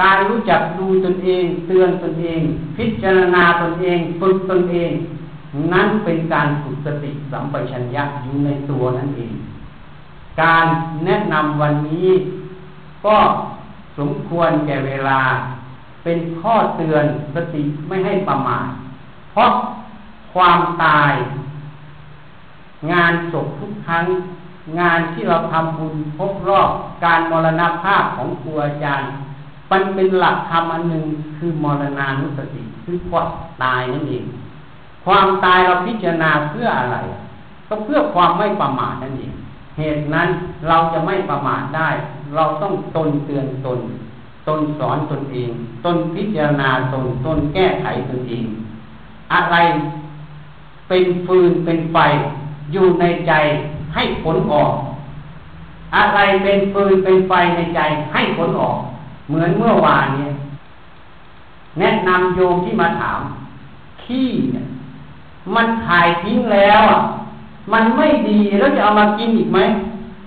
การรู้จักดูตนเอง เตือนตนเอง พิจารณาตนเองฝึกตนเอง นั้นเป็นการฝึกสติสัมปชัญญะอยู่ในตัวนั่นเอง การแนะนำวันนี้ ก็สมควรแก่เวลา เป็นข้อเตือนสติไม่ให้ประมาทเพราะความตาย งานศพทุกครั้ง งานที่เราทำบุญพบรอบการมรณภาพของครูอาจารย์ มันเป็นหลักธรรมอันหนึ่งคือมรณานุสติคือความตายนั่นเอง ความตายเราพิจารณาเพื่ออะไร ก็เพื่อความไม่ประมาทนั่นเอง เหตุนั้นเราจะไม่ประมาทได้ เราต้องตนเตือนตน ตนสอนตนเอง ตนพิจารณาตนตนแก้ไขตนเอง อะไรเป็นฟืนเป็นไฟอยู่ในใจ ให้ผลออก อะไรเป็นฟืนเป็นไฟในใจให้ผลออก เหมือนเมื่อวานเนี่ยแนะนำโยมที่มาถาม ขี้เนี่ยมันถ่ายทิ้งแล้วอะ มันไม่ดีแล้วจะเอามากินอีกไหม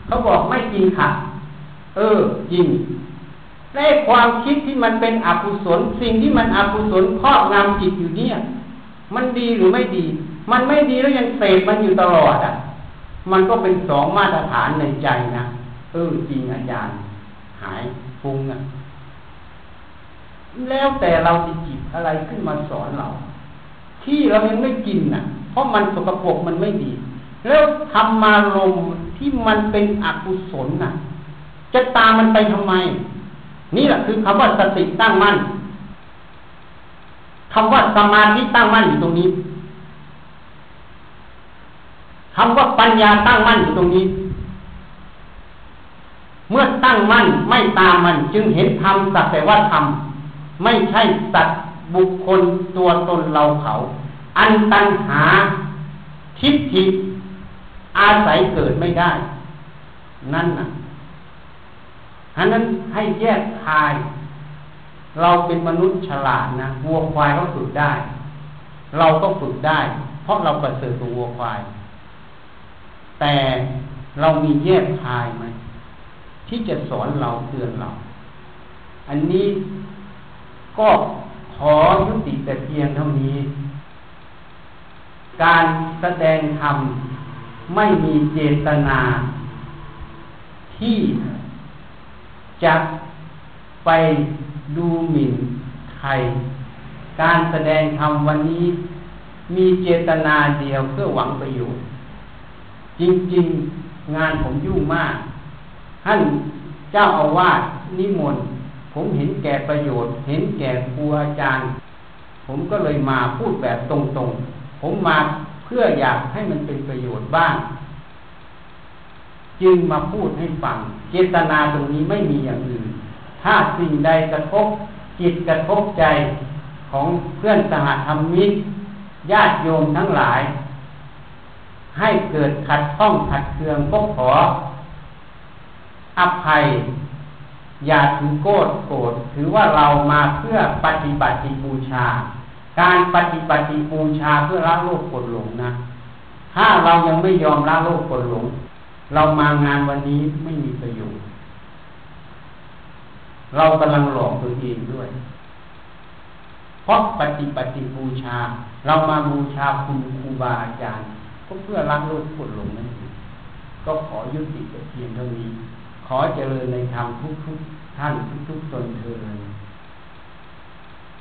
เขาบอกไม่กินค่ะ เออจริงในความคิดที่มันเป็นอกุศลสิ่งที่มันอกุศลครอบงำจิตอยู่เนี่ย มันดีหรือไม่ดี มันไม่ดีแล้วยังเสพมันอยู่ตลอดอะ มันก็เป็นสองมาตรฐานในใจนะเออจริงอาจารย์ หายฟุ้งอะแล้วแต่เราจะจิตอะไรขึ้นมาสอนเรา ที่เรายังไม่กินน่ะ เพราะมันสกปรกมันไม่ดี แล้วทำมาลมที่มันเป็นอกุศลน่ะ จะตามมันไปทำไม นี่แหละคือคำว่าสติตั้งมั่นคำว่าสมาธิตั้งมั่นอยู่ตรงนี้ คำว่าปัญญาตั้งมั่นอยู่ตรงนี้ เมื่อตั้งมั่นไม่ตามมันจึงเห็นธรรมสักแต่ว่าธรรมไม่ใช่สัตว์บุคคลตัวตนเราเขา อันตันหาทิฏฐิอาศัยเกิดไม่ได้ นั่นน่ะอันนั้นให้แยกคาย เราเป็นมนุษย์ฉลาดนะวัวควายเขาฝึกได้ เราก็ฝึกได้ เพราะเราประเสริฐตัววัวควาย แต่เรามีแยกคายไหมที่จะสอนเราเตือนเรา อันนี้ก็ขอยุติแต่เพียงเท่านี้ การแสดงธรรมไม่มีเจตนาที่จะไปดูหมิ่นใคร การแสดงธรรมวันนี้มีเจตนาเดียวเพื่อหวังประโยชน์ จริงๆงานผมยุ่งมากท่านเจ้าอาวาสนิมนต์ผมเห็นแก่ประโยชน์ เห็นแก่ครูอาจารย์ ผมก็เลยมาพูดแบบตรงๆ ผมมาเพื่ออยากให้มันเป็นประโยชน์บ้าง จึงมาพูดให้ฟัง เจตนาตรงนี้ไม่มีอย่างอื่น ถ้าสิ่งใดกระทบจิตกระทบใจของเพื่อนสหธรรมิกญาติโยมทั้งหลาย ให้เกิดขัดข้องขัดเคืองพกขออภัย อย่าถือโกรธโกรธถือว่าเรามาเพื่อปฏิบัติบูชา การปฏิบัติบูชาเพื่อละโลกกดหลงนะ ถ้าเรายังไม่ยอมละโลกกดหลง เรามางานวันนี้ไม่มีประโยชน์เรากำลังหลอกตัวเองด้วย เพราะปฏิบัติบูชา เรามาบูชาคุณครูบาอาจารย์ ก็เพื่อละโลกกดหลงนั่นเองก็ขอยุติแต่เพียงเท่านี้ ขอเจริญในธรรมทุกๆท่านทุกๆตนเธอ